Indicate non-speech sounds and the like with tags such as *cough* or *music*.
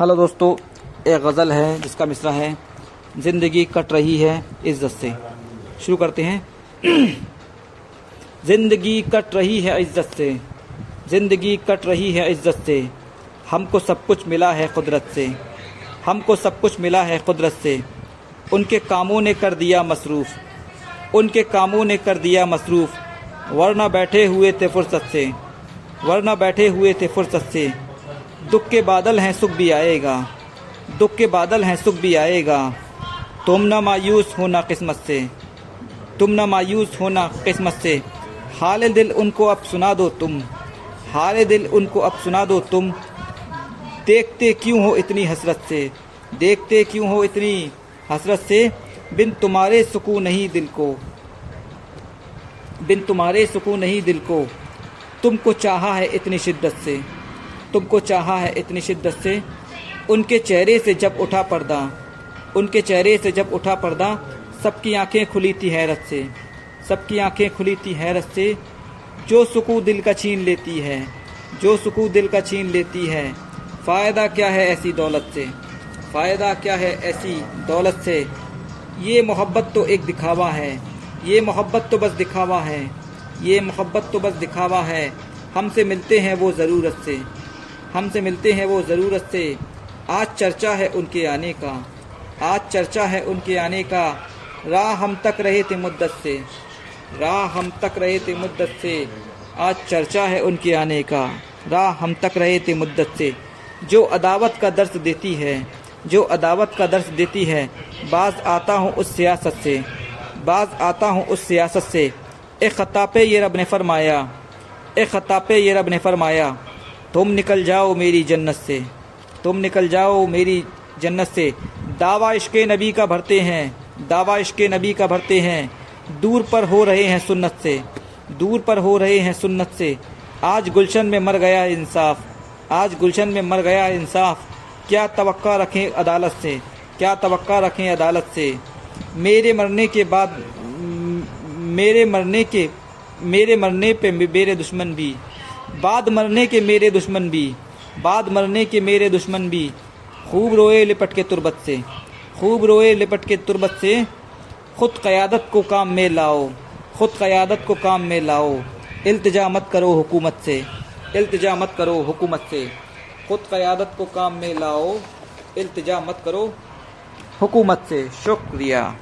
Hello दोस्तों, एक गज़ल है जिसका मिसरा है। ज़िंदगी कट रही है इज़्ज़त से। शुरू करते हैं। *clears throat* ज़िंदगी कट रही है इज़्ज़त से। ज़िंदगी कट रही है इज़्ज़त से। हमको सब कुछ मिला है कुदरत से। हमको सब कुछ मिला है कुदरत से। उनके कामों ने कर दिया मसरूफ़। उनके कामों ने कर दिया मसरूफ़। वरना बैठे हुए थे फुर्सत से। वरना बैठे हुए थे फुर्सत से। दुख के बादल हैं, सुख भी आएगा। दुख के बादल हैं, सुख भी आएगा। तुम ना मायूस होना किस्मत से। तुम ना मायूस होना किस्मत से। हाल दिल उनको अब सुना दो तुम। हाल दिल उनको अब सुना दो तुम। देखते क्यों हो इतनी हसरत से? देखते क्यों हो इतनी हसरत से? बिन तुम्हारे सुकून नहीं दिल को। बिन तुम्हारे सुकून नहीं दिल को। तुमको चाहा है इतनी शिद्दत से। तुमको चाहा है इतनी शिद्दत से? उनके चेहरे से जब उठा पर्दा, उनके चेहरे से जब उठा पर्दा, सबकी आँखें खुली थी हैरत से। सबकी आँखें खुली थी हैरत से। जो सुकून दिल का छीन लेती है, जो सुकून दिल का छीन लेती है, फ़ायदा क्या है ऐसी दौलत से? फ़ायदा क्या है ऐसी दौलत से? ये मोहब्बत तो एक दिखावा है। ये मोहब्बत तो बस दिखावा है। ये मोहब्बत तो बस दिखावा है। हमसे मिलते हैं वो ज़रूरत से। हमसे मिलते हैं वो ज़रूरत से। आज चर्चा है उनके आने का। आज चर्चा है उनके आने का। राह हम तक रहे थे मुद्दत से। राह हम तक रहे थे मुद्दत से। आज चर्चा है उनके आने का। राह हम तक रहे थे मुद्दत से। जो अदावत का दर्स देती है, जो अदावत का दर्स देती है, बाज़ आता हूँ उस सियासत से। बाज़ आता हूँ उस सियासत से। एक ख़तापे ये रब ने फरमाया। एक ख़तापे ये रब ने फरमाया। तुम निकल जाओ मेरी जन्नत से। तुम निकल जाओ मेरी जन्नत से। दावा इश्क नबी का भरते हैं। दावा इश्क नबी का भरते हैं। दूर पर हो रहे हैं सुन्नत से। दूर पर हो रहे हैं सुन्नत से। आज गुलशन में मर गया इंसाफ। आज गुलशन में मर गया इंसाफ। क्या तवक्का रखें अदालत से? क्या तवक्का रखें अदालत से? मेरे मरने के बाद, मेरे मरने के, मेरे मरने पे मेरे दुश्मन भी। बाद मरने के मेरे दुश्मन भी, बाद मरने के मेरे दुश्मन भी, खूब रोए लिपट के तुरबत से, खूब रोए लिपट के तुरबत से, ख़ुद क़यादत को काम में लाओ, ख़ुद क़यादत को काम में लाओ, इल्तजा मत करो हुकूमत से, इल्तजा मत करो हुकूमत से, ख़ुद क़यादत को काम में लाओ, इल्तजा मत करो हुकूमत से, शुक्रिया।